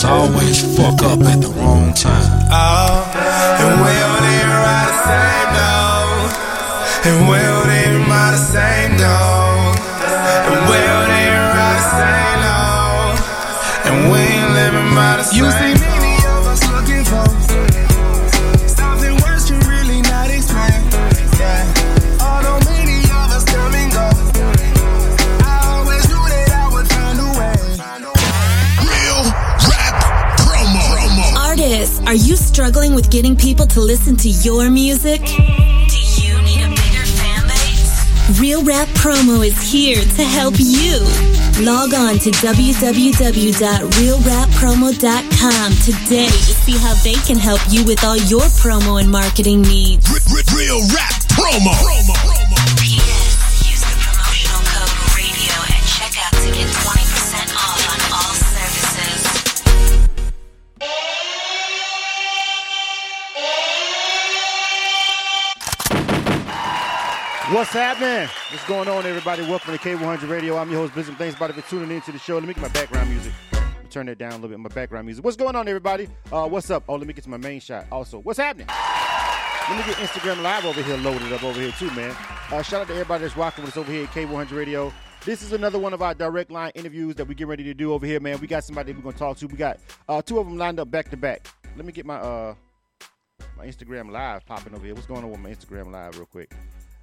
motherfuckers always fuck up at the wrong time. Oh, and we don't even ride the same though. And we don't even ride the same though. And we don't even ride the same though. And we ain't living by the same. Are you struggling with getting people to listen to your music? Do you need a bigger fan base? Real Rap Promo is here to help you. Log on to www.realrappromo.com today to see how they can help you with all your promo and marketing needs. Re- re- Real rap promo. promo. What's happening? What's going on, everybody? Welcome to K100 Radio. I'm your host, Blizzard. Thanks, everybody, for tuning into the show. Let me get my background music. Turn that down a little bit. My background music. What's going on, everybody? Uh, what's up? Oh, let me get to my main shot. Also, what's happening? Let me get Instagram Live over here loaded up over here too, man. Uh, shout out to everybody that's rocking with us over here at K100 Radio. This is another one of our direct line interviews that we get ready to do over here, man. We got somebody we're gonna talk to. We got uh, two of them lined up back to back. Let me get my uh my Instagram Live popping over here. What's going on with my Instagram Live, real quick?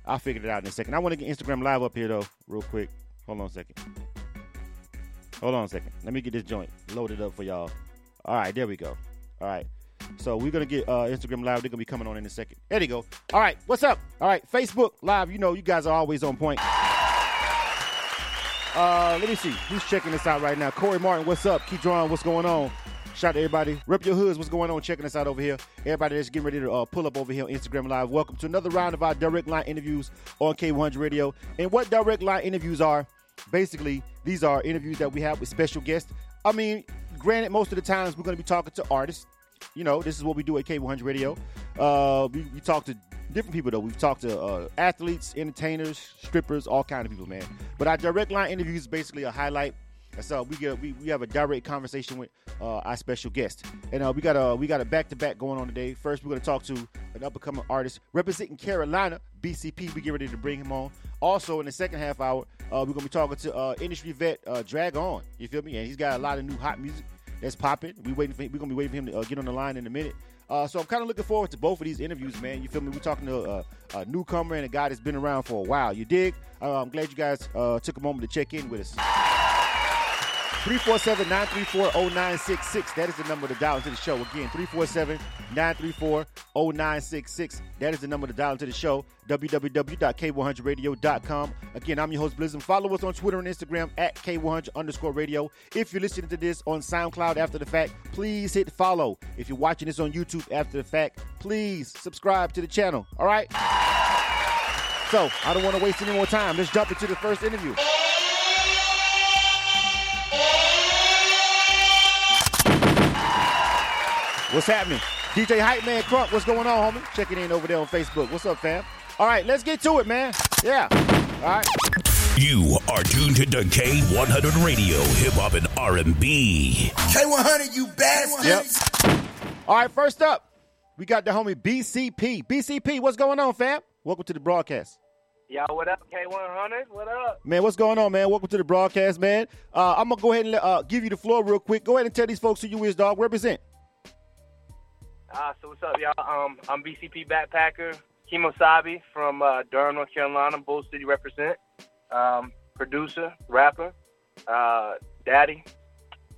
I'll figure it out in a second. I want to get Instagram Live up here though, real quick. Hold on a second. Hold on a second. Let me get this joint loaded up for y'all. All right, there we go. All right. So we're gonna get uh, Instagram Live. They're gonna be coming on in a second. There you go. All right, what's up? All right, Facebook Live. You know, you guys are always on point. Uh, let me see who's checking this out right now. Corey Martin, what's up? Keep drawing. What's going on? Shout out to everybody. Rep your hoods. What's going on? Checking us out over here. Everybody that's getting ready to uh, pull up over here on Instagram Live. Welcome to another round of our direct line interviews on K100 Radio. And what direct line interviews are? Basically, these are interviews that we have with special guests. I mean, granted, most of the times we're going to be talking to artists. You know, this is what we do at K100 Radio. Uh, we, we talk to different people though. We've talked to uh, athletes, entertainers, strippers, all kind of people, man. But our direct line interviews basically a highlight. So we get we, we have a direct conversation with uh, our special guest, and uh, we got a we got a back to back going on today. First, we're going to talk to an up and coming artist representing Carolina, BCP. We get ready to bring him on. Also, in the second half hour, uh, we're going to be talking to uh, industry vet uh, Drag On. You feel me? And he's got a lot of new hot music that's popping. We waiting for we're going to be waiting for him to uh, get on the line in a minute. Uh, so I'm kind of looking forward to both of these interviews, man. You feel me? We're talking to uh, a newcomer and a guy that's been around for a while. You dig? Uh, I'm glad you guys uh, took a moment to check in with us. 347-934-0966. That is the number to dial into the show. Again, 347-934-0966. That is the number to dial into the show. www.k100radio.com. Again, I'm your host, Blizzard. Follow us on Twitter and Instagram at K100 underscore radio. If you're listening to this on SoundCloud after the fact, please hit follow. If you're watching this on YouTube after the fact, please subscribe to the channel. All right? So, I don't want to waste any more time. Let's jump into the first interview. What's happening? DJ Hype Man Crunk, what's going on, homie? Checking in over there on Facebook. What's up, fam? All right, let's get to it, man. Yeah. All right. You are tuned to K100 Radio, Hip Hop and R&B. K100, you bastards. Yep. All right, first up, we got the homie BCP. BCP, what's going on, fam? Welcome to the broadcast. Yo, what up, K100? What up? Man, what's going on, man? Welcome to the broadcast, man. Uh, I'm going to go ahead and uh, give you the floor real quick. Go ahead and tell these folks who you is, dog. Represent. Uh, so what's up, y'all? Um, I'm BCP Backpacker, Kimosabi from uh, Durham, North Carolina, Bull City represent. Um, producer, rapper, uh, daddy,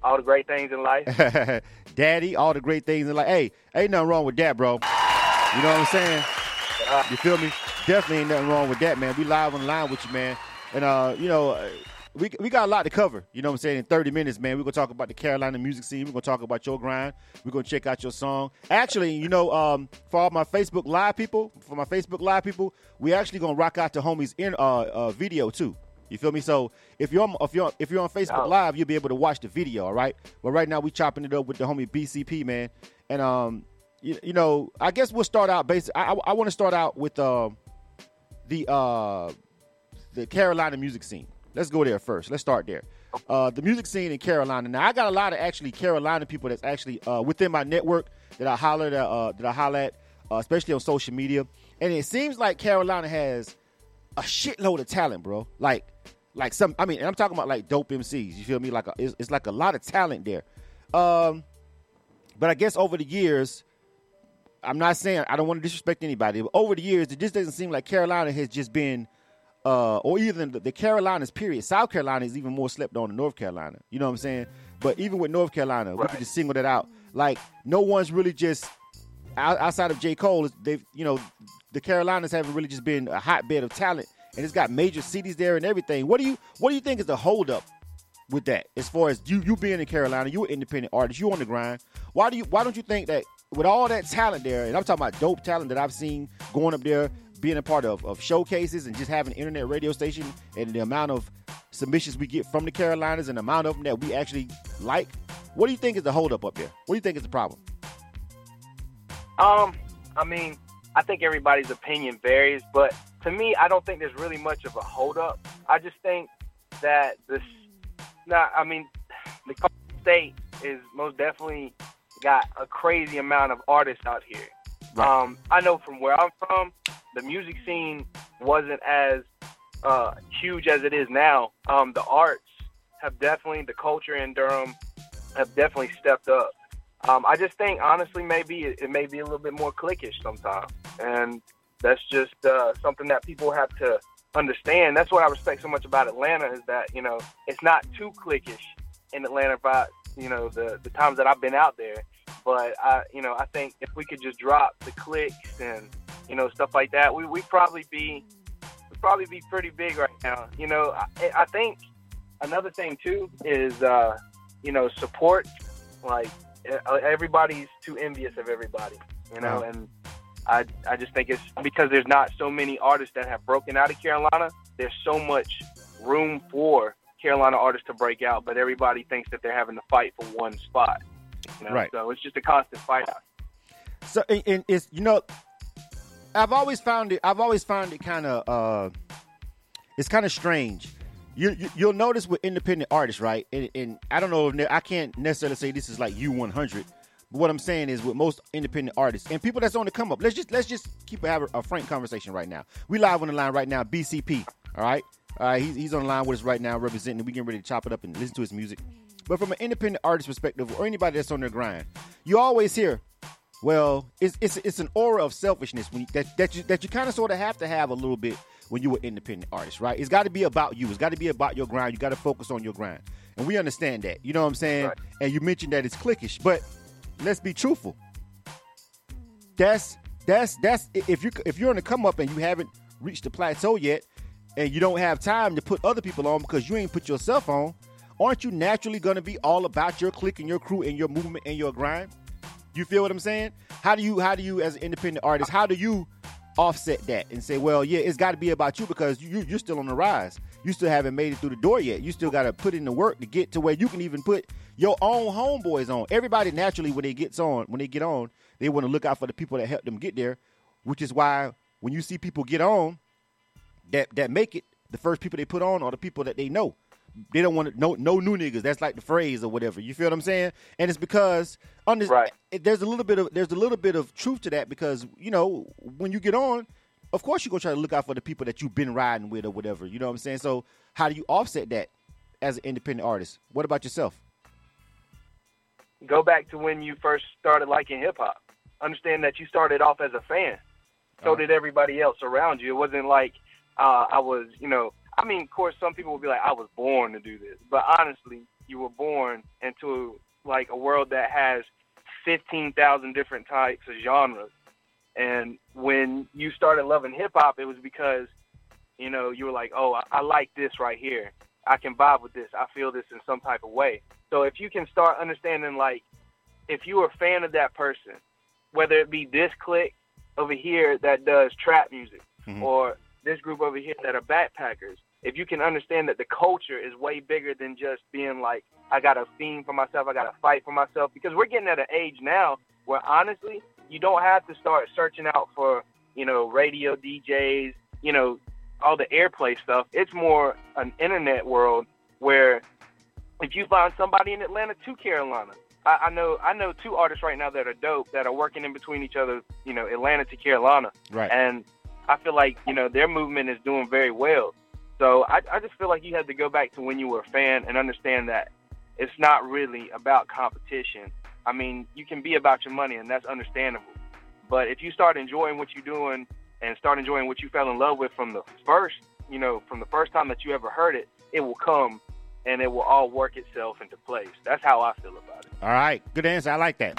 all the great things in life. Daddy, all the great things. And like, hey, ain't nothing wrong with that, bro. You know what I'm saying? Uh, You feel me? Definitely ain't nothing wrong with that, man. We live on the line with you, man. And uh, you know, uh, we we got a lot to cover. You know what I'm saying? In 30 minutes, man, we're gonna talk about the Carolina music scene. We're gonna talk about your grind. We're gonna check out your song. Actually, you know, um, for all my Facebook Live people, for my Facebook Live people, we actually gonna rock out the homies in uh, uh video too. You feel me? So if you're on, if you're if you're on Facebook. Live, you'll be able to watch the video. All right. But right now we chopping it up with the homie BCP man, and um, you, you know, I guess we'll start out. Basic. I I, I want to start out with um, the uh, the Carolina music scene. Let's go there first. Let's start there. uh, the music scene in Carolina. Now I got a lot of actually Carolina people that's actually uh, within my network that I holler at, uh, that I holler at, uh, especially on social media. And it seems like Carolina has a shitload of talent, bro. Like, like some. I mean, and I'm talking about like dope MCs. You feel me? Like, a, it's, it's like a lot of talent there. Um, but I guess over the years, I'm not saying I don't want to disrespect anybody, but over the years, it just doesn't seem like Carolina has just been, uh, or even the, the Carolinas. Period. South Carolina is even more slept on than North Carolina. You know what I'm saying? But even with North Carolina, we Right. could just single that out. Like no one's really just outside of J Cole. They've you know the Carolinas haven't really just been a hotbed of talent, and it's got major cities there and everything. What do you what do you think is the holdup with that? As far as you you being in Carolina, you're an independent artist, you on the grind. Why do you why don't you think that with all that talent there, and I'm talking about dope talent that I've seen going up there, being a part of, of showcases and just having an internet radio station and the amount of submissions we get from the Carolinas and the amount of them that we actually like. What do you think is the holdup up there? What do you think is the problem? Um, I mean, I think everybody's opinion varies, but to me, I don't think there's really much of a holdup. I just think that this, not, I mean, the state is most definitely got a crazy amount of artists out here. Right. Um, I know from where I'm from, the music scene wasn't as uh, huge as it is now. Um, the arts have definitely, the culture in Durham have definitely stepped up. Um, I just think, honestly, maybe it, it may be a little bit more cliquish sometimes, and that's just uh, something that people have to understand. That's what I respect so much about Atlanta is that you know it's not too cliquish in Atlanta. About you know the the times that I've been out there, but I you know I think if we could just drop the clicks and you know stuff like that, we we probably be we'd probably be pretty big right now. You know, I, I think another thing too is uh, you know support. Like everybody's too envious of everybody, you know, and I I just think it's because there's not so many artists that have broken out of Carolina. There's so much room for Carolina artists to break out, but everybody thinks that they're having to fight for one spot. You know? Right. So it's just a constant fight out. So and, and it's you know, I've always found it. I've always found it kind of uh, it's kind of strange. You, you you'll notice with independent artists, right? And, and I don't know if I can't necessarily say this is like you 100, but what I'm saying is with most independent artists and people that's on the come up. Let's just let's just keep a, a frank conversation right now. We live on the line right now. BCP, all right. All right, he's, he's on the line with us right now, representing. We getting ready to chop it up and listen to his music. But from an independent artist perspective, or anybody that's on their grind, you always hear, well, it's it's it's an aura of selfishness when you, that that you that you kind of sort of have to have a little bit when you're an independent artist, right? It's got to be about you. It's got to be about your grind. You got to focus on your grind, and we understand that. You know what I'm saying? Right. And you mentioned that it's cliquish, but let's be truthful. That's that's that's if you if you're on the come up and you haven't reached the plateau yet, and you don't have time to put other people on because you ain't put yourself on, aren't you naturally going to be all about your clique and your crew and your movement and your grind? You feel what I'm saying? How do you how do you as an independent artist, how do you offset that and say, well, yeah, it's got to be about you because you you're still on the rise. You still haven't made it through the door yet. You still got to put in the work to get to where you can even put your own homeboys on. Everybody naturally when they gets on, when they get on, they want to look out for the people that help them get there, which is why when you see people get on that that make it, the first people they put on are the people that they know. They don't want to no no new niggas. That's like the phrase or whatever. You feel what I'm saying? And it's because on this, Right. there's a little bit of there's a little bit of truth to that because you know when you get on, of course you're gonna try to look out for the people that you've been riding with or whatever. You know what I'm saying? So how do you offset that as an independent artist? What about yourself? Go back to when you first started liking hip hop. Understand that you started off as a fan. So Uh-huh. did everybody else around you. It wasn't like uh, I was, you know. I mean, of course, some people will be like, "I was born to do this," but honestly, you were born into like a world that has fifteen thousand different types of genres. And when you started loving hip hop, it was because, you know, you were like, "Oh, I, I like this right here. I can vibe with this. I feel this in some type of way." So if you can start understanding, like, if you're a fan of that person, whether it be this clique over here that does trap music, Mhm. or this group over here that are backpackers, if you can understand that the culture is way bigger than just being like, I got a theme for myself, I got to fight for myself, because we're getting at an age now where honestly, you don't have to start searching out for, you know, radio DJs, you know, all the airplay stuff. It's more an internet world where if you find somebody in Atlanta to Carolina, I, I know I know two artists right now that are dope that are working in between each other. You know, Atlanta to Carolina, Right. and I feel like you know their movement is doing very well. So I, I just feel like you had to go back to when you were a fan and understand that it's not really about competition. I mean, you can be about your money, and that's understandable. But if you start enjoying what you're doing and start enjoying what you fell in love with from the first, you know, from the first time that you ever heard it, it will come and it will all work itself into place. That's how I feel about it. All right, good answer. I like that.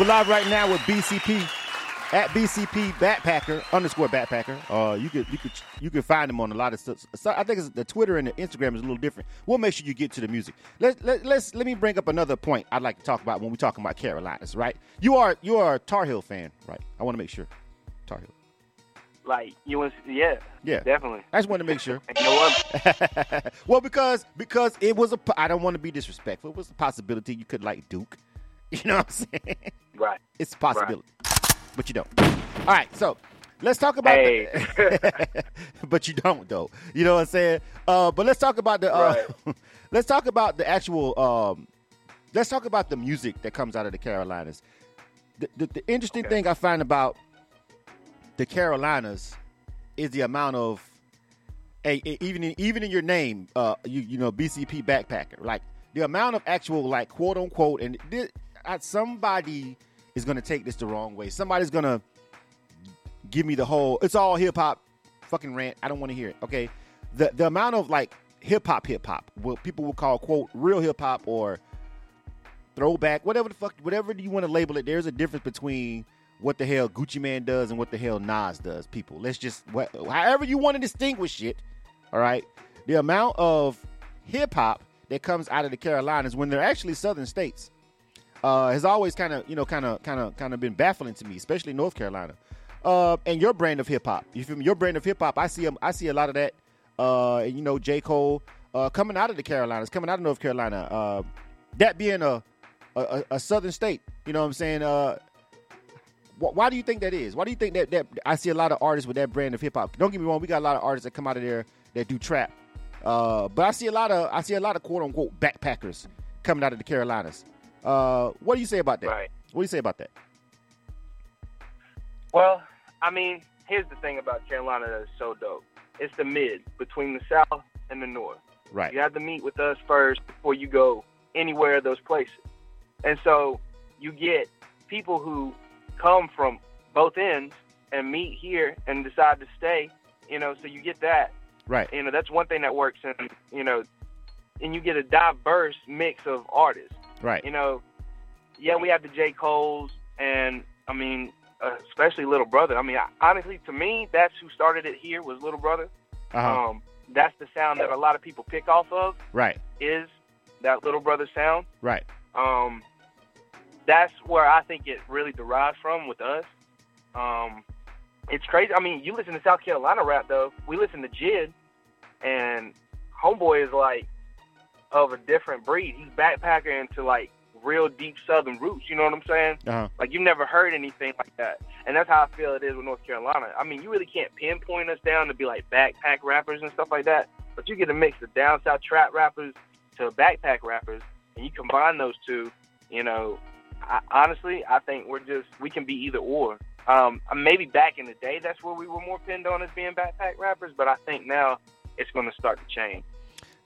We're live right now with BCP at BCP Backpacker underscore Backpacker. Uh, you could you could you can find him on a lot of stuff. So I think it's, the Twitter and the Instagram is a little different. We'll make sure you get to the music. Let, let let's let me bring up another point I'd like to talk about when we're talking about Carolinas. Right? You are you are a Tar Heel fan, right? I want to make sure Tar Heel. Like you want, yeah, Yeah. definitely. I just want to make sure. You know what? well, because because it was a. I don't want to be disrespectful. It was a possibility you could like Duke. You know what I'm saying? Right. It's a possibility, but you don't. All right, so let's talk about. Hey. The, but you don't though. You know what I'm saying? Uh, but let's talk about the. Uh, let's talk about the actual. Um, let's talk about the music that comes out of the Carolinas. The, the, the interesting Okay. thing I find about the Carolinas is the amount of. a, e- even in, even in your name, uh, you you know BCP backpacker, like the amount of actual like quote unquote, and this, uh, somebody is gonna take this the wrong way. Somebody's gonna give me the whole it's all hip hop fucking rant. I don't want to hear it. Okay, the the amount of like hip hop hip hop, what people will call quote real hip hop or throwback, whatever the fuck, whatever you want to label it. There's a difference between what the hell Gucci Mane does and what the hell Nas does. People, let's just wh- however you want to distinguish it. All right, the amount of hip hop that comes out of the Carolinas when they're actually southern states uh, has always kind of you know kind of kind of kind of been baffling to me, especially North Carolina. Uh, and your brand of hip hop, you feel me? Your brand of hip hop, I see I see a lot of that. Uh, you know, J Cole uh, coming out of the Carolinas, coming out of North Carolina. Uh, that being a, a a southern state, you know what I'm saying? Uh, wh- why do you think that is? Why do you think that that I see a lot of artists with that brand of hip hop? Don't get me wrong, we got a lot of artists that come out of there that do trap. Uh, but I see a lot of I see a lot of quote unquote backpackers coming out of the Carolinas. Uh, what do you say about that? Right. What do you say about that? Well, I mean, here's the thing about Carolina that is so dope. It's the mid between the South and the North. Right. You have to meet with us first before you go anywhere of those places. And so you get people who come from both ends and meet here and decide to stay, you know, so you get that. Right. You know, that's one thing that works and you know, and you get a diverse mix of artists. Right. You know, yeah, we have the J. Cole's and I mean, uh, especially Little Brother. I mean, I, honestly, to me, that's who started it here was Little Brother. Uh-huh. Um, that's the sound that a lot of people pick off of right. is that Little Brother sound. Right. Um, that's where I think it really derives from with us. Um, it's crazy. I mean, you listen to South Carolina rap though. We listen to Jid, and Homeboy is like of a different breed. He's backpacker into like real deep Southern roots. You know what I'm saying? Uh-huh. Like you've never heard anything like that, and that's how I feel it is with North Carolina. I mean, you really can't pinpoint us down to be like backpack rappers and stuff like that, but you get a mix of down south trap rappers to backpack rappers, and you combine those two. You know, I, honestly, I think we're just we can be either or. Um, maybe back in the day, that's where we were more pinned on as being backpack rappers, but I think now it's going to start to change.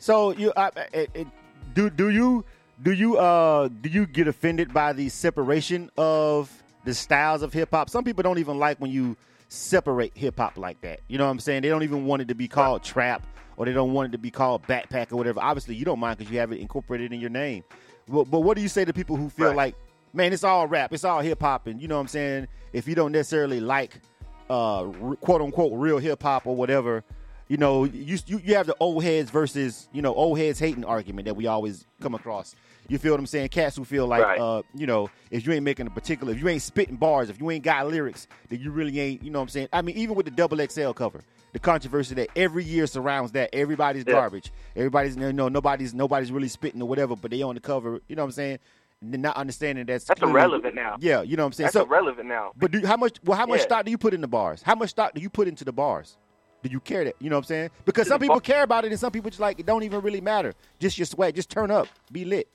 So you uh, it, it, do do you do you uh do you get offended by the separation of the styles of hip hop? Some people don't even like when you separate hip hop like that. You know what I'm saying? They don't even want it to be called trap or they don't want it to be called backpack or whatever. Obviously, you don't mind because you have it incorporated in your name. But, but what do you say to people who feel Right. like, man, it's all rap, it's all hip hop, and you know what I'm saying? If you don't necessarily like uh, quote unquote real hip hop or whatever, you know, you, you you have the old heads versus you know old heads hating argument that we always come across. You feel what I'm saying? Cats who feel like, Right. uh, you know, if you ain't making a particular, if you ain't spitting bars, if you ain't got lyrics, then you really ain't. You know what I'm saying? I mean, even with the double XL cover, the controversy that every year surrounds that. Everybody's Yeah. garbage. Everybody's you know nobody's nobody's really spitting or whatever, but they on the cover. You know what I'm saying? Not understanding that's That's clearly- irrelevant now. Yeah, you know what I'm saying. That's so, irrelevant now. but do how much? Well, how much Yeah. stock do you put in the bars? How much stock do you put into the bars? Do you care that? You know what I'm saying? Because some people care about it, and some people just like it don't even really matter. Just your sweat, just turn up, be lit.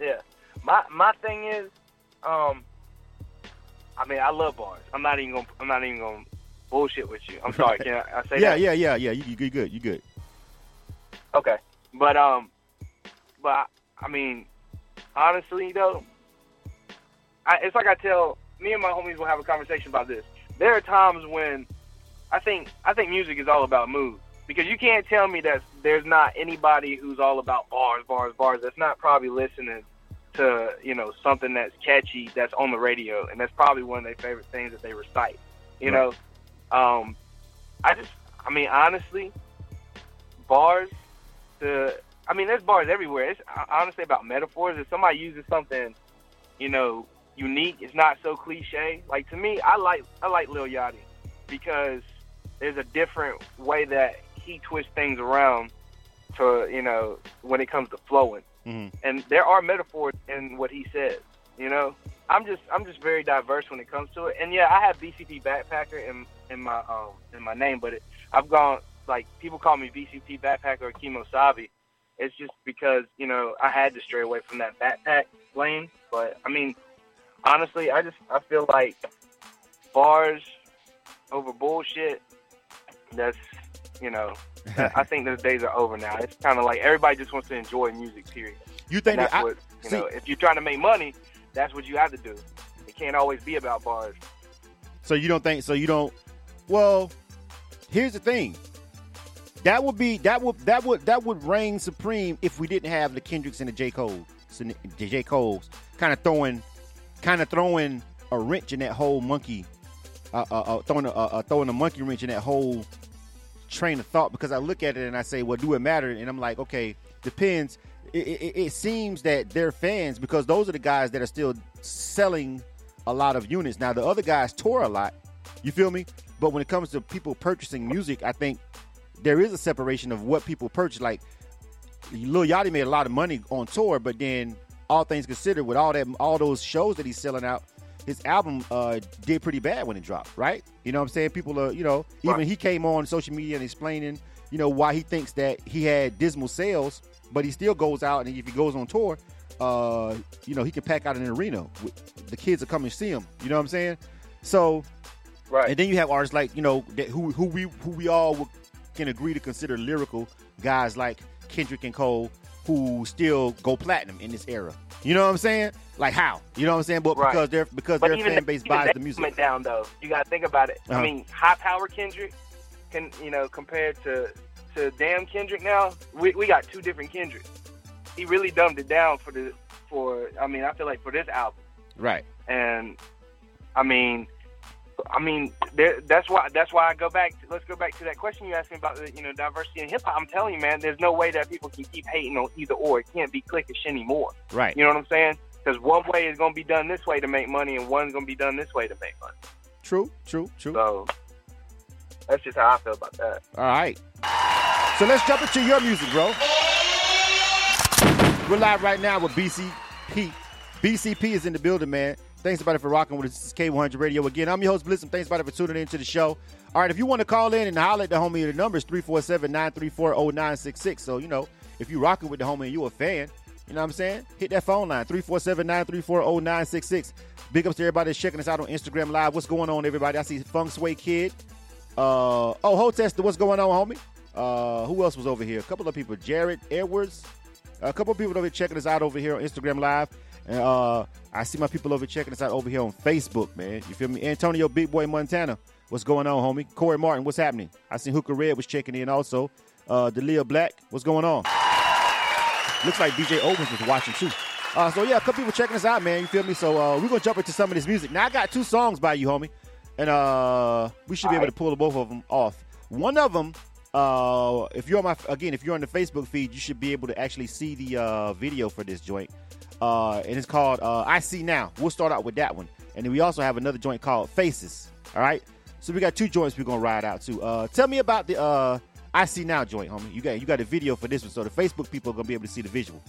Yeah. My my thing is, um, I mean, I love bars. I'm not even gonna I'm not even gonna bullshit with you. I'm sorry. Can I, I say Yeah, that? yeah, yeah, yeah. You, you good? You good? Okay. But um, but I, I mean, honestly though, I, it's like I tell me and my homies will have a conversation about this. There are times when I think I think music is all about mood because you can't tell me that there's not anybody who's all about bars, bars, bars. That's not probably listening to you know something that's catchy that's on the radio, and that's probably one of their favorite things that they recite. You Right. know, um, I just I mean honestly, bars. The I mean, there's bars everywhere. It's honestly about metaphors. If somebody uses something, you know, unique, it's not so cliche. Like to me, I like I like Lil Yachty because there's a different way that he twists things around to you know when it comes to flowing. Mhm. And there are metaphors in what he says. You know, I'm just I'm just very diverse when it comes to it. And yeah, I have BCP backpacker in in my um in my name, but it, I've gone like people call me BCP backpacker or Chemo. It's just because you know I had to stray away from that backpack lane. But I mean, honestly, I just I feel like bars over bullshit. That's you know, I think those days are over now. It's kind of like everybody just wants to enjoy music. Period. You think And that? that's I, what you see- know. If you're trying to make money, that's what you have to do. It can't always be about bars. So you don't think? So you don't? Well, here's the thing. That would be that would that would that would reign supreme if we didn't have the Kendricks and the J Cole, the J Cole's kind of throwing, kind of throwing a wrench in that whole monkey, uh, uh, uh, throwing a uh, uh, throwing a monkey wrench in that whole train of thought. Because I look at it and I say, well, do it matter? And I'm like, okay, depends. It, it, it seems that they're fans because those are the guys that are still selling a lot of units. Now the other guys tour a lot. You feel me? But when it comes to people purchasing music, I think there is a separation of what people purchase. Like Lil Yachty made a lot of money on tour, but then all things considered, with all that all those shows that he's selling out, his album uh, did pretty bad when it dropped, right? You know what I'm saying? People are, you know, even Right. he came on social media and explaining, you know, why he thinks that he had dismal sales, but he still goes out and if he goes on tour, uh, you know, he can pack out an arena. The kids are coming to see him. You know what I'm saying? So Right. and then you have artists like you know that who who we who we all would, can agree to consider lyrical guys like Kendrick and Cole who still go platinum in this era. You know what I'm saying? Like how? You know what I'm saying? But Right. because they're because But their fan base buys the music. went down though. You got to think about it. Uh-huh. I mean, high power Kendrick can you know compared to to damn Kendrick now. We we got two different Kendricks. He really dumbed it down for the for. I mean, I feel like for this album, Right. and I mean. I mean, there, that's why. That's why I go back. To, let's go back to that question you asked me about, the, you know, diversity in hip hop. I'm telling you, man, there's no way that people can keep hating on either or. It can't be clickish anymore. Right. You know what I'm saying? Because one way is going to be done this way to make money, and one's going to be done this way to make money. True. True. True. So that's just how I feel about that. All right. So let's jump into your music, bro. We're live right now with BCP. BCP is in the building, man. Thanks everybody for rocking with us. This is K100 Radio again. I'm your host, Bliss, and thanks everybody for tuning in to the show. All right, if you want to call in and holler at the homie, the number is 347-934-0966. So, you know, if you're rocking with the homie and you a fan, you know what I'm saying? Hit that phone line, 347-934-0966. Big ups to everybody that's checking us out on Instagram Live. What's going on, everybody? I see Funk Sway Kid. Uh, oh, Hotester, what's going on, homie? Uh, who else was over here? A couple of people. Jared Edwards. A couple of people over here checking us out over here on Instagram Live. And uh, I see my people over checking us out over here on Facebook, man. You feel me? Antonio Big Boy Montana. What's going on, homie? Corey Martin, what's happening? I seen Hooker Red was checking in also. Uh, Delia Black, what's going on? Looks like DJ Owens was watching too. Uh, so yeah, a couple people checking us out, man. You feel me? So uh, we're gonna jump into some of this music. Now I got two songs by you, homie, and uh, we should be able to pull both of them off. One of them, uh, if you're on my again, if you're on the Facebook feed, you should be able to actually see the uh, video for this joint. Uh, and it's called uh, "I See Now." We'll start out with that one, and then we also have another joint called "Faces." All right, so we got two joints we're gonna ride out to. Uh, tell me about the uh, "I See Now" joint, homie. You got you got a video for this one, so the Facebook people are gonna be able to see the visual.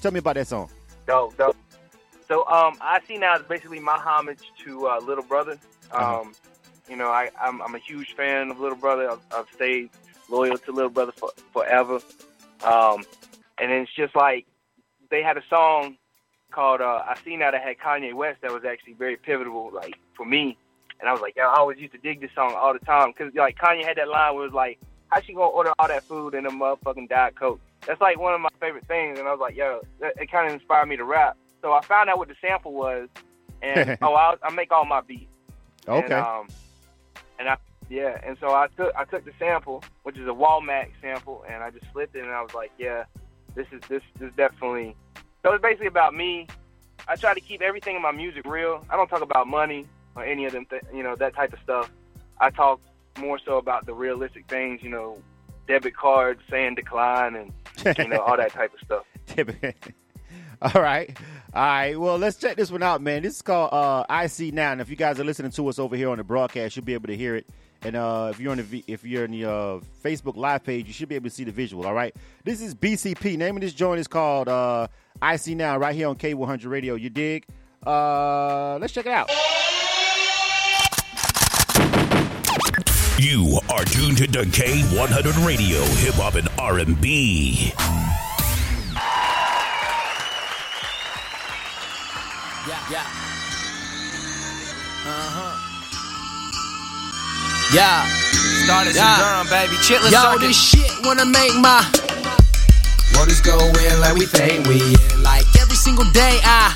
Tell me about that song. Dope, dope. So, um, I see now is basically my homage to uh, Little Brother. Um, Uh-huh. You know, I I'm, I'm a huge fan of Little Brother. I've, I've stayed loyal to Little Brother for, forever. Um, and it's just like they had a song called uh, "I Seen That" that had Kanye West that was actually very pivotal, like for me. And I was like, yo, I always used to dig this song all the time because like Kanye had that line where it was like, "How she gonna order all that food in a motherfucking diet coke?" That's like one of my favorite things, and I was like, yo, that, it kind of inspired me to rap. So I found out what the sample was, and oh, I, I make all my beats. Okay. And, um, and I yeah, and so I took I took the sample, which is a Walmart sample, and I just flipped it, and I was like, yeah, this is this this is definitely. So it's basically about me. I try to keep everything in my music real. I don't talk about money or any of them, th- you know, that type of stuff. I talk more so about the realistic things, you know, debit cards saying decline and you know all that type of stuff. All right. All right. Well, let's check this one out, man. This is called uh, I See Now. And if you guys are listening to us over here on the broadcast, you'll be able to hear it. And uh, if you're on the v- if you're in the uh, Facebook live page, you should be able to see the visual. All right. This is BCP. Name of this joint is called uh, I See Now, right here on K100 Radio. You dig? Uh, let's check it out. You are tuned to K100 Radio, Hip Hop and R&B. Yeah. Started Yeah. some drum, baby. Chitlin Yo, this shit wanna make my Motors go in like we think we in. like every single day. I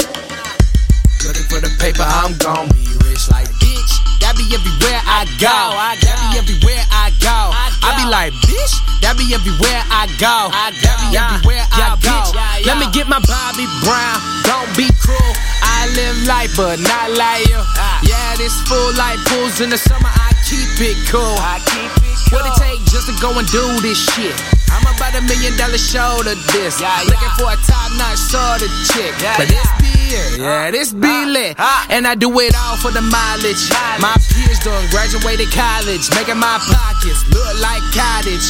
Looking for the paper, I'm gon' be rich like bitch. That be everywhere I go. I that be everywhere I go. I be like, bitch. That be everywhere I go. I that be everywhere I go. Let me get my Bobby Brown. Don't be cruel. I live life, but not like you. Ah. Yeah, this full life pools in the summer. I keep it cool. I keep it What it take just to go and do this shit? I'm about a million dollar show to this. Yeah, yeah. Looking for a top notch sort of chick. Yeah, but this yeah. Yeah, this be lit. And I do it all for the mileage. My peers done graduated college, making my pockets look like cottage.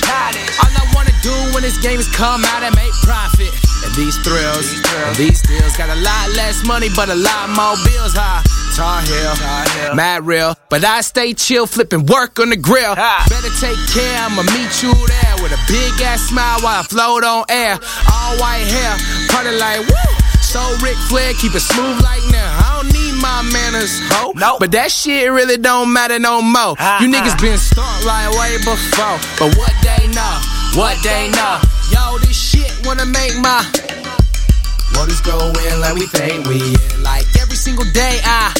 All I wanna do when this game is come out and make profit. And these thrills, and these deals got a lot less money, but a lot more bills. Huh? Tar Heel, mad real, but I stay chill, flipping work on the grill. Better take care, I'ma meet you there with a big ass smile while I float on air. All white hair, party like woo. So Ric Flair, keep it smooth like now. I don't need my manners, ho. Nope. But that shit really don't matter no more. Ah, you niggas been stuck like way before. But what they know, what they know. Yo, this shit wanna make my what is going like we think we in. like every single day I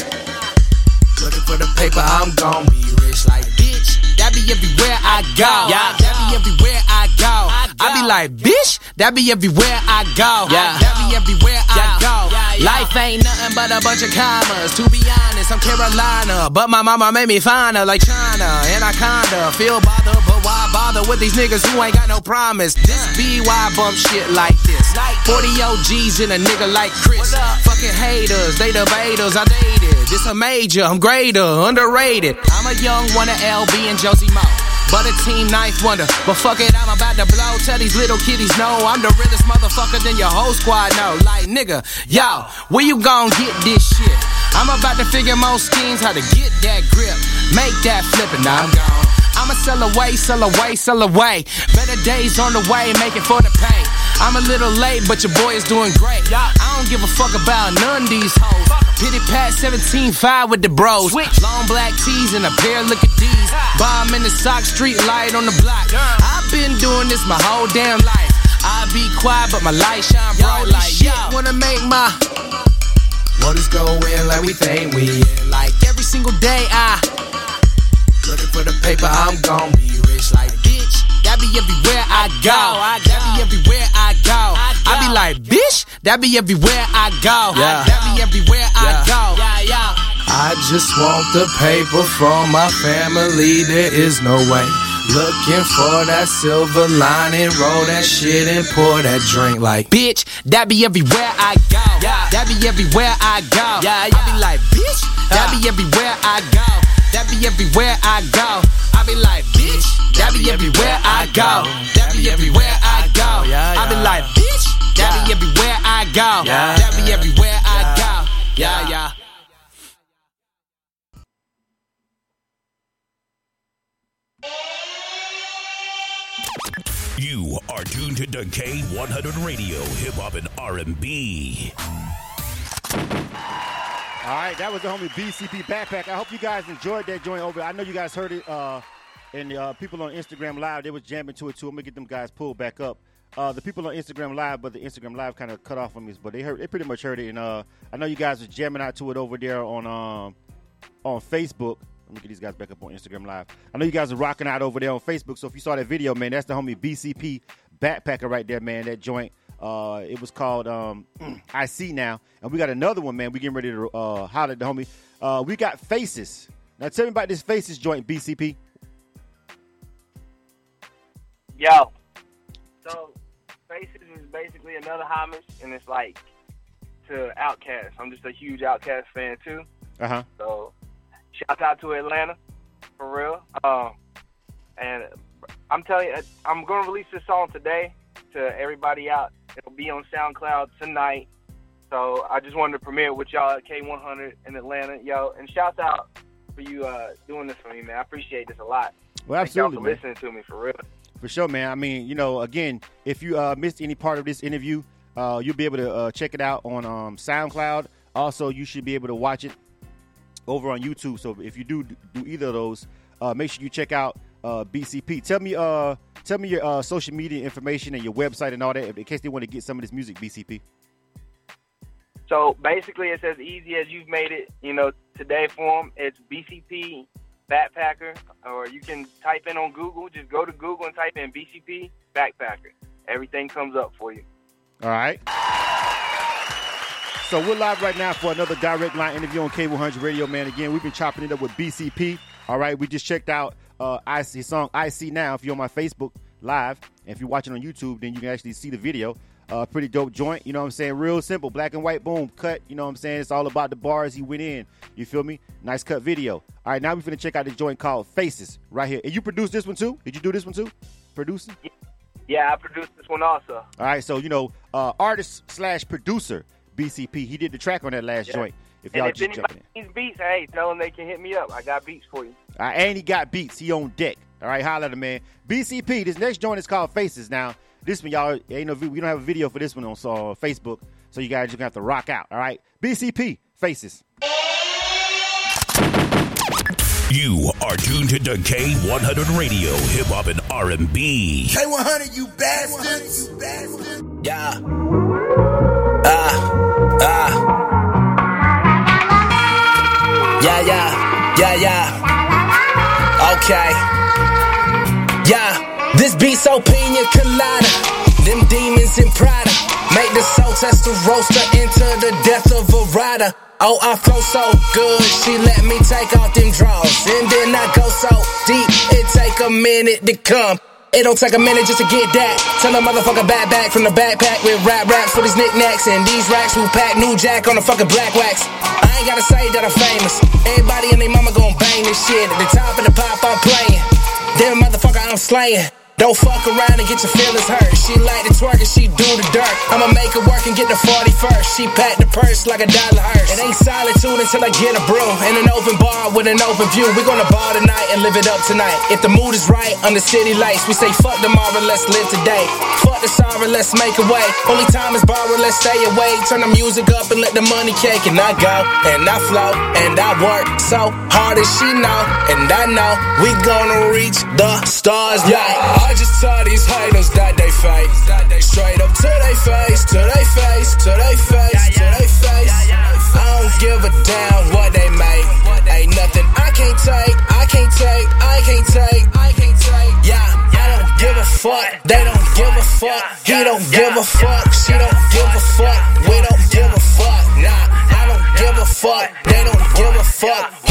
Looking for the paper, I'm gon' be rich like bitch. That be everywhere I go. Yeah. That be everywhere I go. I be like, bitch. That be everywhere I go. Yeah. Everywhere I go. Life ain't nothing but a bunch of commas. To be honest, I'm Carolina, but my mama made me find her like China and I kinda feel bothered, but why bother with these niggas who ain't got no promise? This I bump shit like this. 40 OGs and a nigga like Chris. Fucking haters, they debaters. I dated. This a major, I'm greater, underrated. I'm a young one of LB and Josie Mo. But a team ninth wonder. But fuck it, I'm about to blow. Tell these little kiddies no, I'm the realest motherfucker than your whole squad know. Like nigga, yo, where you gon' get this shit? I'm about to figure more schemes how to get that grip, make that flip, and I'm gone. I'ma sell away, sell away, sell away. Better days on the way, making for the pay. I'm a little late, but your boy is doing great. I don't give a fuck about none of these hoes. Pity pat 17-5 with the bros. Long black tees and a pair of look at these. Bomb in the sock, street light on the block. I've been doing this my whole damn life. I be quiet, but my light shine bright like shit. Wanna make my Motors go in like we think we in. like every single day. I Looking for the paper, I'm gon' be rich like bitch. That be everywhere I go. That be everywhere I go. I be like, bitch. That be everywhere I go. Yeah. That be everywhere I go. Yeah, yeah. I just want the paper from my family. There is no way. Looking for that silver lining, roll that shit and pour that drink like. Bitch, that be everywhere I go. That be everywhere I go. Yeah. I be like, bitch, that be everywhere I go. That be everywhere I go. I be like, bitch, that be everywhere I go. That be everywhere I go. I be like, bitch, that be everywhere I go. That be everywhere I go. Yeah, yeah. To K100 Radio, Hip Hop and R&B. All right, that was the homie BCP Backpack. I hope you guys enjoyed that joint over. I know you guys heard it, uh, and uh, people on Instagram Live they was jamming to it too. I'm gonna get them guys pulled back up. Uh, the people on Instagram Live, but the Instagram Live kind of cut off on me, but they heard they pretty much heard it, and uh, I know you guys are jamming out to it over there on um, on Facebook. Let me get these guys back up on Instagram Live. I know you guys are rocking out over there on Facebook. So if you saw that video, man, that's the homie BCP Backpacker right there, man. That joint. Uh, it was called um, I See Now. And we got another one, man. We getting ready to uh, holler at the homie. Uh, we got Faces. Now tell me about this Faces joint, BCP. Yo. So, Faces is basically another homage, and it's like to Outkast. I'm just a huge Outkast fan, too. Uh huh. So, shout out to Atlanta, for real. Um, and I'm telling you, I'm going to release this song today to everybody out. It'll be on SoundCloud tonight. So I just wanted to premiere with y'all at K100 in Atlanta, yo. And shouts out for you uh, doing this for me, man. I appreciate this a lot. Well, Thank y'all absolutely, for man. listening to me, for real. For sure, man. I mean, you know, again, if you uh, missed any part of this interview, uh, you'll be able to uh, check it out on um, SoundCloud. Also, you should be able to watch it over on YouTube. So if you do do either of those, uh, make sure you check out uh, BCP. Tell me, uh, tell me your uh, social media information and your website and all that, in case they want to get some of this music. BCP. So basically, it's as easy as you've made it, you know, today for 'em. It's BCP Backpacker, or you can type in on Google. Just go to Google and type in BCP Backpacker. Everything comes up for you. All right. So we're live right now for another direct line interview on K100 Radio, man. Again, we've been chopping it up with BCP. All right, we just checked out uh, I see song I See Now. If you're on my Facebook Live, and if you're watching on YouTube, then you can actually see the video. Uh, pretty dope joint, you know what I'm saying? Real simple, black and white, boom, cut. You know what I'm saying? It's all about the bars he went in. You feel me? Nice cut video. All right, now we're finna check out the joint called Faces right here. And you produced this one too? Did you do this one too? Producing? Yeah, I produced this one also. All right, so you know, uh, artist slash producer BCP. He did the track on that last Yeah. joint. If And y'all if just jumping anybody in, needs beats, hey, tell them they can hit me up. I got beats for you. All right, and he got beats. He on deck. All right, holla at him, man. BCP. This next joint is called Faces. Now, this one y'all ain't no. We don't have a video for this one on uh, Facebook, so you guys just gonna have to rock out. All right, BCP Faces. You are tuned to K100 Radio, Hip Hop and R&B. K100, you bastards! You bastards! Yeah. Ah. Ah. Yeah, yeah. Yeah. Okay. Yeah. This beat so pina colada. Them demons in Prada. Make the soul test the roaster into the death of a rider. Oh, I flow so good, she let me take off them drawers. And then I go so deep, it take a minute to come. It don't take a minute just to get that. Tell a motherfucker back back from the backpack with rap raps for these knickknacks and these racks who pack new jack on the fucking black wax. I ain't gotta say that I'm famous. Everybody and their mama gon' bang this shit. At the top of the pop, I'm playing. Damn motherfucker, I'm slaying. Don't fuck around and get your feelings hurt. She like to twerk and she do the dirt. I'ma make her work and get the 40 first. She pack the purse like a dollar hearse. It ain't solitude until I get a broom. In an open bar with an open view. We gonna ball tonight and live it up tonight. If the mood is right under city lights, we say fuck tomorrow, let's live today. Fuck the sorrow, let's make a way. Only time is borrowed, let's stay away. Turn the music up and let the money cake. And I go, and I flow, and I work so hard as she know. And I know we gonna reach the stars like. I just tell these haters that they fake. Straight up to they face, to they face, to they face, to they face. I don't give a damn what they make. Ain't nothing I can't take, I can't take, I can't take, I can't take. Yeah, I don't give a fuck. They don't give a fuck. He don't give a fuck. She don't give a fuck. We don't give a fuck. Nah, I don't give a fuck. They don't give a fuck.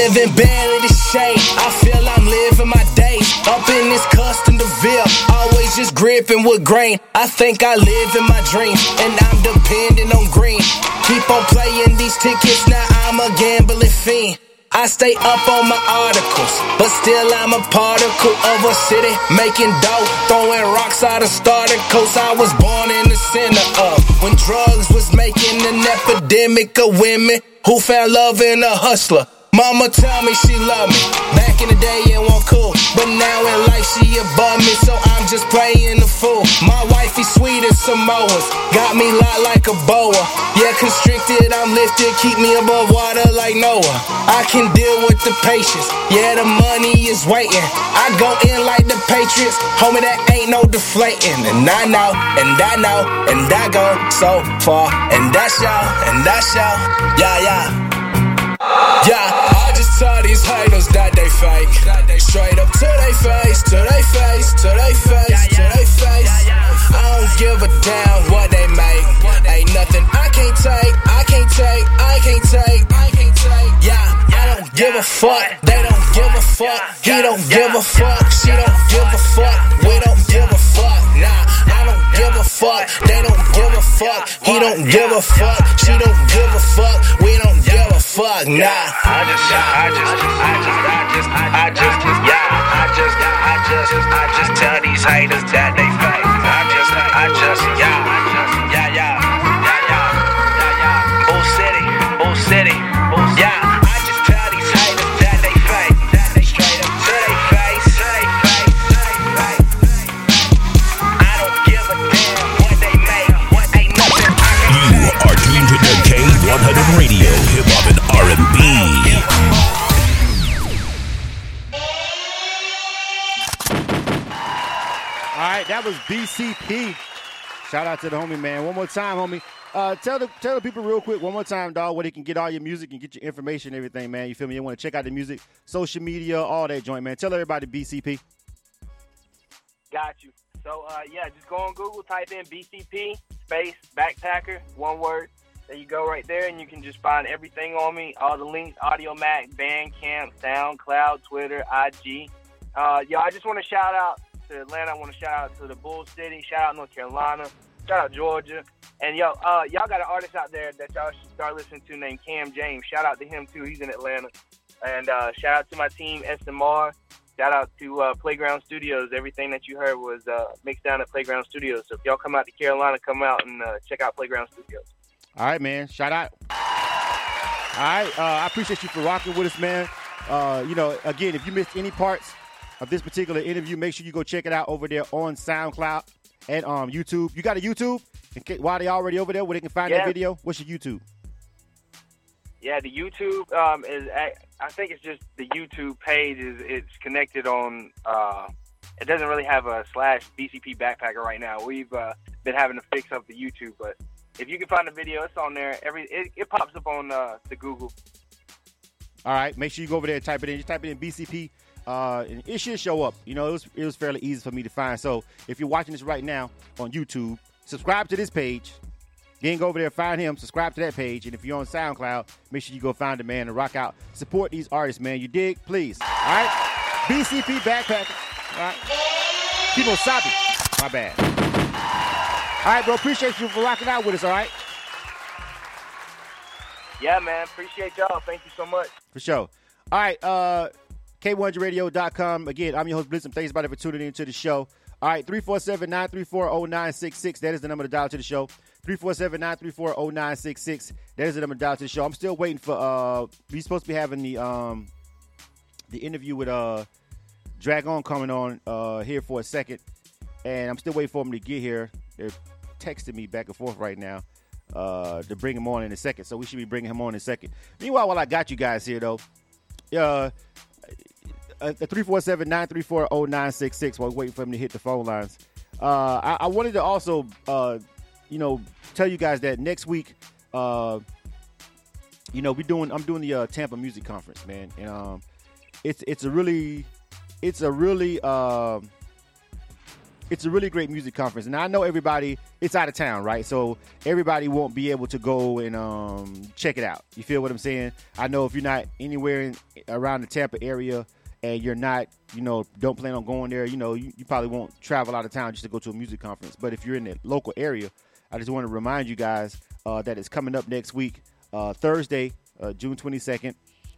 In barely the shade. I feel I'm living my days up in this custom DeVille. Always just gripping with grain. I think I live in my dream, and I'm depending on green. Keep on playing these tickets, now I'm a gambling fiend. I stay up on my articles, but still I'm a particle of a city making dough, throwing rocks out of starter coats. I was born in the center of when drugs was making an epidemic of women who found love in a hustler. Mama tell me she love me. Back in the day, it wasn't cool. But now in life, she above me, so I'm just playing the fool. My wifey sweet as Samoas. Got me locked like a boa. Yeah, constricted, I'm lifted. Keep me above water like Noah. I can deal with the patience. Yeah, the money is waiting. I go in like the Patriots. Homie, that ain't no deflating. And I know, and I know, and I go so far. And that's y'all, and that's y'all. Yeah, yeah. Yeah, I just tell these haters that they fake. Straight up to they face, to they face, to they face, to they face. I don't give a damn what they make. Ain't nothing I can't take, I can't take, I can't take, I can't take. Yeah, I don't give a fuck. They don't give a fuck. He don't give a fuck. She don't give a fuck. We don't give a fuck. Nah, I don't give a fuck. They don't give a fuck. He don't give a fuck. She don't give a fuck. We don't give a fuck. Nah. I just, I just, I just, I just, I just, yeah, I just, I just, I just tell these haters that they fake. Was BCP. Shout out to the homie, man. One more time, homie. Uh, tell the tell the people real quick one more time, dog, where they can get all your music and get your information, everything, man. You feel me? You want to check out the music, social media, all that joint, man. Tell everybody BCP. Got you. So uh, yeah, just go on Google, type in BCP space backpacker, one word. There you go, right there, and you can just find everything on me. All the links: Audiomack, Bandcamp, SoundCloud, Twitter, IG. Uh, yo, I just want to shout out to Atlanta. I want to shout out to the Bull City. Shout out North Carolina. Shout out Georgia. And yo, uh, y'all got an artist out there that y'all should start listening to named Cam James. Shout out to him too. He's in Atlanta. And uh, shout out to my team SMR. Shout out to uh, Playground Studios. Everything that you heard was uh, mixed down at Playground Studios. So if y'all come out to Carolina, come out and uh, check out Playground Studios. All right, man. Shout out. All right, uh, I appreciate you for rocking with us, man. Uh, you know, again, if you missed any parts of this particular interview, make sure you go check it out over there on SoundCloud and um, YouTube. You got a YouTube? Why While they already over there, where they can find Yeah. that video? What's your YouTube? Yeah, the YouTube um, is. I I think it's just the YouTube page is it's connected on. Uh, it doesn't really have a slash BCP backpacker right now. We've uh, been having to fix up the YouTube, but if you can find the video, it's on there. Every it, it pops up on uh, the Google. All right, make sure you go over there and type it in. Just type it in BCP, uh, and it should show up. You know, it was it was fairly easy for me to find. So if you're watching this right now on YouTube, subscribe to this page. Then go over there, find him, subscribe to that page, and if you're on SoundCloud, make sure you go find the man and rock out. Support these artists, man. You dig? Please. All right. BCP backpacker. All right. Kimo Sabi. My bad. All right, bro. Appreciate you for rocking out with us. All right. Yeah, man. Appreciate y'all. Thank you so much. For sure. All right, uh, K100radio.com. Again, I'm your host, Blizzum. Thanks, everybody, for tuning in to the show. All right, 347-934-0966. That is the number to dial to the show. 347-934-0966. That is the number to dial to the show. I'm still waiting for, uh, we're supposed to be having the, um, the interview with, uh, Drag On coming on, uh, here for a second. And I'm still waiting for him to get here. They're texting me back and forth right now uh, to bring him on in a second. So we should be bringing him on in a second. Meanwhile, while I got you guys here, though, uh, uh, 347-934-0966 while waiting for him to hit the phone lines. Uh, I, I wanted to also, uh, you know, tell you guys that next week, uh, you know, we doing. I'm doing the uh, Tampa Music Conference, man, and um, it's it's a really, it's a really, um, it's a really great music conference, and I know everybody. It's out of town, right? So everybody won't be able to go and um, check it out. You feel what I'm saying? I know if you're not anywhere in, around the Tampa area and you're not, you know, don't plan on going there, you know, you, you probably won't travel out of town just to go to a music conference. But if you're in the local area, I just want to remind you guys uh, that it's coming up next week, uh, Thursday, uh, June 22nd,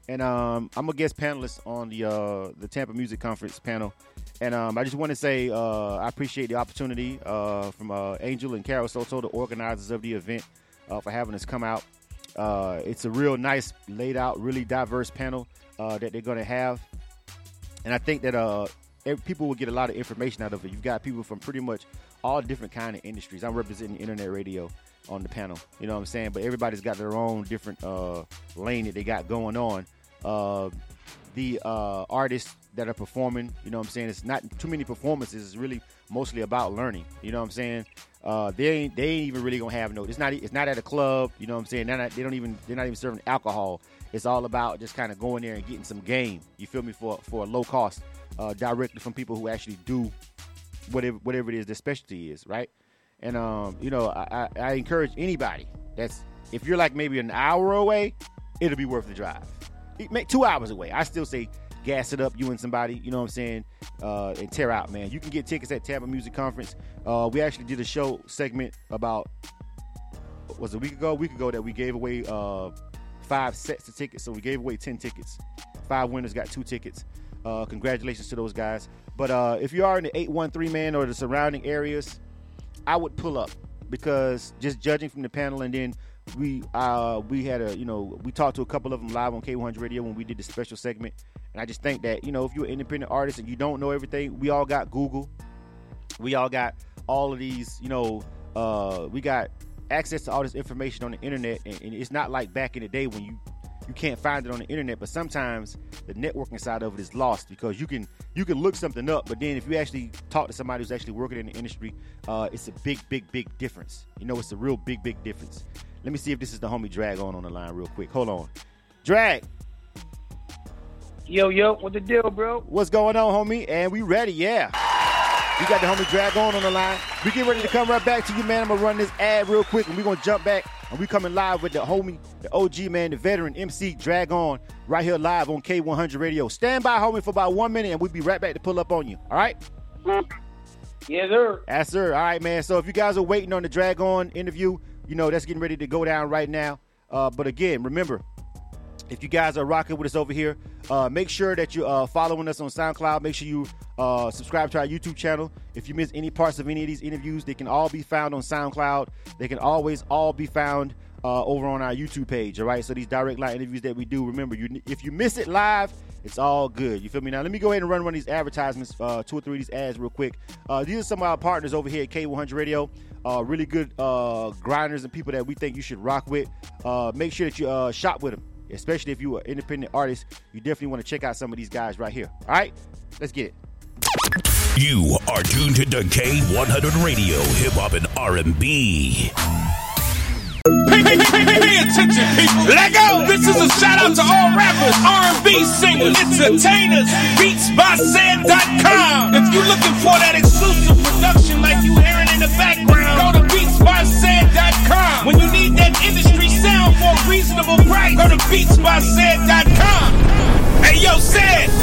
and um, I'm a guest panelist on the uh, the Tampa Music Conference panel. And um, I just want to say uh, I appreciate the opportunity uh, from Angel and Carol Soto, the organizers of the event, for having us come out. It's a real nice, laid out, really diverse panel that they're going to have, and I think that uh, people will get a lot of information out of it. You've got people from pretty much all different kind of industries. I'm representing internet radio on the panel. You know what I'm saying? But everybody's got their own different uh, lane that they got going on. Uh, the uh, artists that are performing, you know what I'm saying? It's not too many performances. It's really mostly about learning. You know what I'm saying? Uh, they ain't they ain't even really gonna have no. It's not it's not at a club. You know what I'm saying? Not, they don't even they're not even serving alcohol. It's all about just kind of going there and getting some game. You feel me? For for a low cost, uh, directly from people who actually do whatever whatever it is their specialty is, right? And um, you know, I, I, I encourage anybody that's if you're like maybe an hour away, it'll be worth the drive. Two hours away. I still say gas it up, you and somebody, you know what I'm saying, uh, and tear out, man. You can get tickets at Tampa Music Conference. Uh, we actually did a show segment about was a week ago, a week ago that we gave away uh, five sets of tickets. So we gave away ten tickets. Five winners got two tickets. Uh, congratulations to those guys. But uh, if you are in the 813 man or the surrounding areas, I would pull up because just judging from the panel and then we uh we had a you know we talked to a couple of them live on K100 Radio when we did the special segment and I just think that you know if you're an independent artist and you don't know everything we all got Google we all got all of these you know uh we got access to all this information on the internet and, and it's not like back in the day when you you can't find it on the internet but sometimes the networking side of it is lost because you can you can look something up but then if you actually talk to somebody who's actually working in the industry uh, it's a big big big difference. You know it's a real big big difference. Let me see if this is the homie drag on on the line real quick. Hold on. Drag. Yo, yo, what the deal, bro? what's going on homie? And we ready yeah we got the homie drag on on the line we get ready to come right back to you man i'm gonna run this ad real quick and we're gonna jump back and we coming live with the homie the og man the veteran mc drag on right here live on k100 radio stand by homie for about one minute and we'll be right back to pull up on you all right Yes, sir. Yes, sir. All right, man. So if you guys are waiting on the Drag On interview, you know that's getting ready to go down right now. Uh, but again, remember, if you guys are rocking with us over here, uh, make sure that you're uh, following us on SoundCloud. Make sure you uh, subscribe to our YouTube channel. If you miss any parts of any of these interviews, they can all be found on SoundCloud. They can always all be found uh, over on our YouTube page. All right. So these direct line interviews that we do, remember, you if you miss it live, it's all good. You feel me? Now let me go ahead and run one of these advertisements, uh, two or three of these ads real quick. Uh, these are some of our partners over here at K100 Radio. Uh, really good uh, grinders and people that we think you should rock with. Uh, make sure that you shop with them, especially if you're an independent artist. You definitely want to check out some of these guys right here. All right, let's get it. You are tuned to K100 Radio, Hip Hop and R&B. Pay, pay, pay, pay, pay attention, people. Let go. This is a shout out to all rappers, R&B singers, entertainers, beatsbysaid.com. If you're looking for that exclusive production like you hearing in the background, go to beatsbysaid.com. When you need that industry sound for a reasonable price, go to beatsbysaid.com. Hey, yo, said.